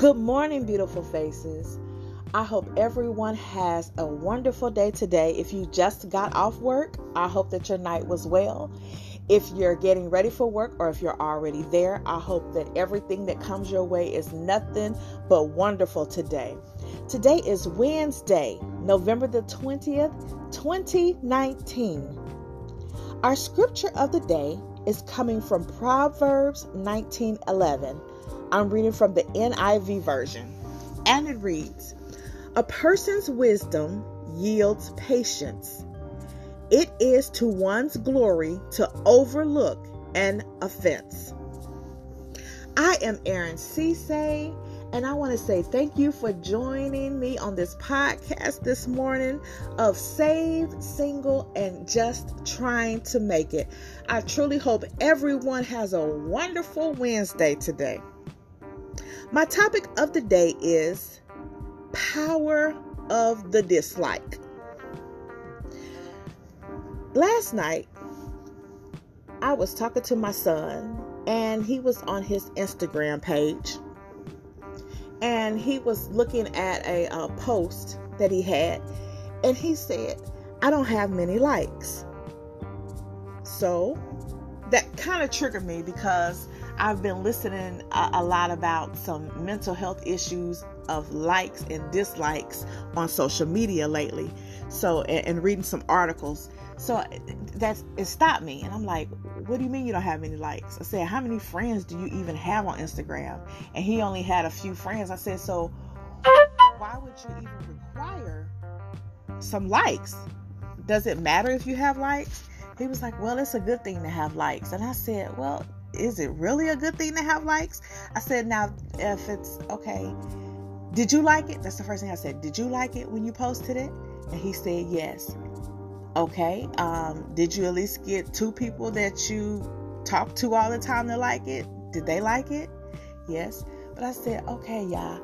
Good morning, beautiful faces. I hope everyone has a wonderful day today. If you just got off work, I hope that your night was well. If you're getting ready for work or if you're already there, I hope that everything that comes your way is nothing but wonderful today. Today is Wednesday, November the 20th, 2019. Our scripture of the day is coming from Proverbs 19:11. I'm reading from the NIV version, and it reads A person's wisdom yields patience. It is to one's glory to overlook an offense. I am Erin Cisse, and I want to say thank you for joining me on this podcast this morning of Saved, Single, and Just Trying to Make It. I truly hope everyone has a wonderful Wednesday today. My topic of the day is power of the dislike. Last night, I was talking to my son, and he was on his Instagram page, and he was looking at a, a post that he had, and he said, I don't have many likes. So that kind of triggered me because I've been listening a, a, lot about some mental health issues of likes and dislikes on social media lately. So, and, and reading some articles. So that's it stopped me, and I'm like, "What do you mean you don't have many likes?" I said, "How many friends do you even have on Instagram?" And he only had a few friends. I said, "So why would you even require some likes? Does it matter if you have likes?" He was like, "Well, it's a good thing to have likes," and I said, "Well." Is it really a good thing to have likes? I said, now, if it's okay, did you like it? That's the first thing I said. Did you like it when you posted it? And he said, yes. Okay. Um, did you at least get two people that you talk to all the time to like it? Did they like it? Yes. But I said, okay, y'all,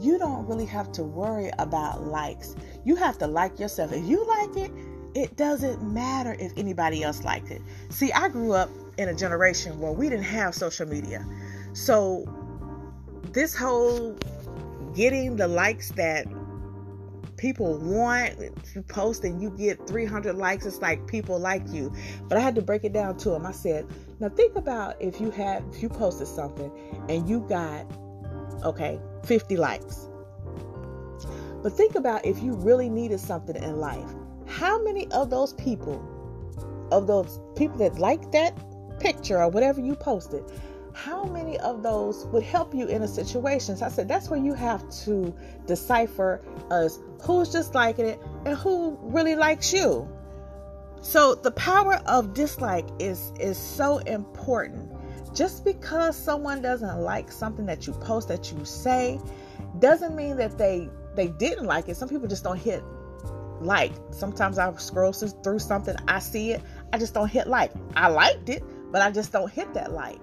you don't really have to worry about likes. You have to like yourself. If you like it, it doesn't matter if anybody else liked it. See, I grew up in a generation where we didn't have social media. So this whole getting the likes that people want you post and you get 300 likes it's like people like you. But i had to break it down to him i said now think about if you had if you posted something and you got okay 50 likes. But think about if you really needed something in life. How many of those people of those people that like that picture or whatever you posted, how many of those would help you in a situation? So I said that's where you have to decipher as who's just liking it and who really likes you. So the power of dislike is is so important. Just because someone doesn't like something that you post that you say doesn't mean that they they didn't like it. Some people just don't hit like. Sometimes I scroll through something, I see it, I just don't hit like. I liked it, but I just don't hit that like.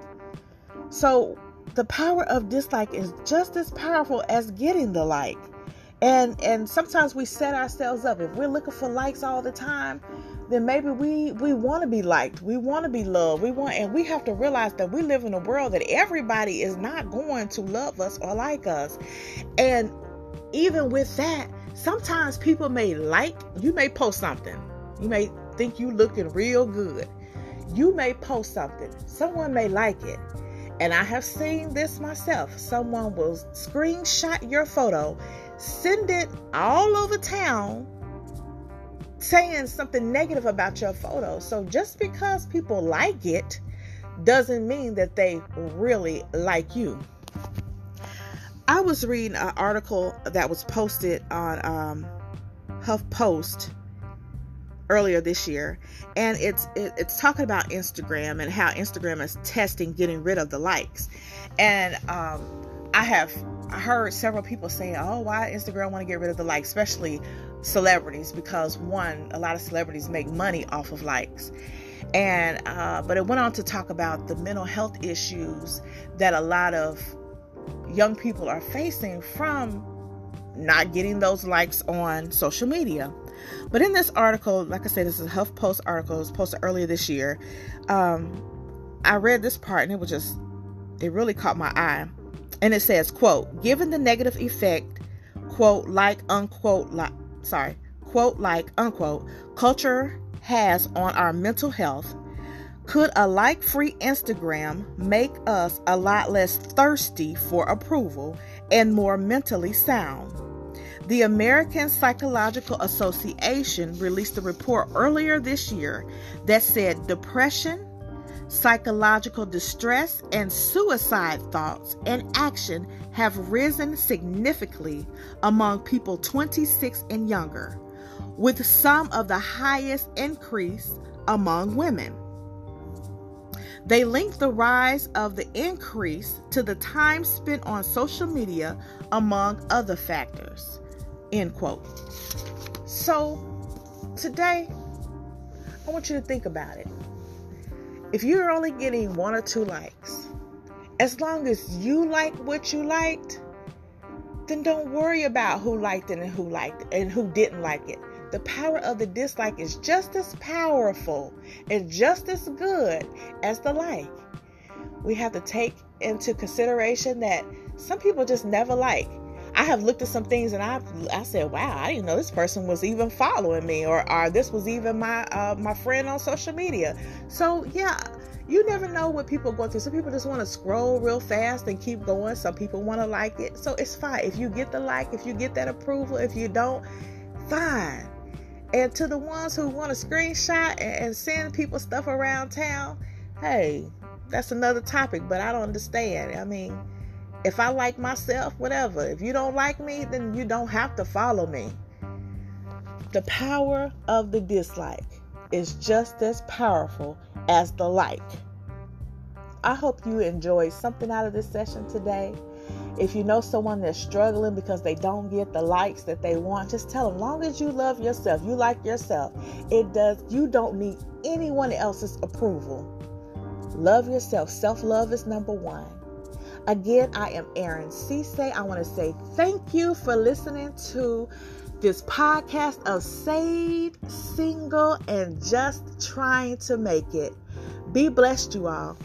So the power of dislike is just as powerful as getting the like. And and sometimes we set ourselves up. If we're looking for likes all the time, then maybe we we want to be liked. We want to be loved. We want and we have to realize that we live in a world that everybody is not going to love us or like us. And even with that, sometimes people may like, you may post something. You may think you looking real good you may post something, someone may like it. And I have seen this myself. Someone will screenshot your photo, send it all over town saying something negative about your photo. So just because people like it doesn't mean that they really like you. I was reading an article that was posted on um, HuffPost earlier this year and it's it, it's talking about instagram and how instagram is testing getting rid of the likes. And um, i have heard several people saying oh why instagram want to get rid of the likes? Especially celebrities because one a lot of celebrities make money off of likes. And uh, but it went on to talk about the mental health issues that a lot of young people are facing from not getting those likes on social media but in this article, like I said, this is a HuffPost article. It was posted earlier this year. Um, I read this part and it was just, it really caught my eye. and it says, quote, given the negative effect, quote, like, unquote, like, sorry, quote, like, unquote, culture has on our mental health, could a like free Instagram make us a lot less thirsty for approval and more mentally sound? The American Psychological Association released a report earlier this year that said depression, psychological distress, and suicide thoughts and action have risen significantly among people 26 and younger, with some of the highest increase among women. They link the rise of the increase to the time spent on social media, among other factors. End quote. So, today, I want you to think about it. If you're only getting one or two likes, as long as you like what you liked, then don't worry about who liked it and who liked it and who didn't like it. The power of the dislike is just as powerful and just as good as the like. We have to take into consideration that some people just never like. I have looked at some things and I I said, wow, I didn't know this person was even following me or, or this was even my uh, my friend on social media. So yeah, you never know what people go through. Some people just want to scroll real fast and keep going. Some people want to like it. So it's fine. If you get the like, if you get that approval, if you don't, fine. And to the ones who want to screenshot and, and send people stuff around town, hey, that's another topic, but I don't understand. I mean, if I like myself, whatever. If you don't like me, then you don't have to follow me. The power of the dislike is just as powerful as the like. I hope you enjoyed something out of this session today. If you know someone that's struggling because they don't get the likes that they want, just tell them, long as you love yourself, you like yourself, it does, you don't need anyone else's approval. Love yourself. Self love is number one. Again, I am Erin Cisse. I want to say thank you for listening to this podcast of Saved, Single, and Just Trying to Make It. Be blessed, you all.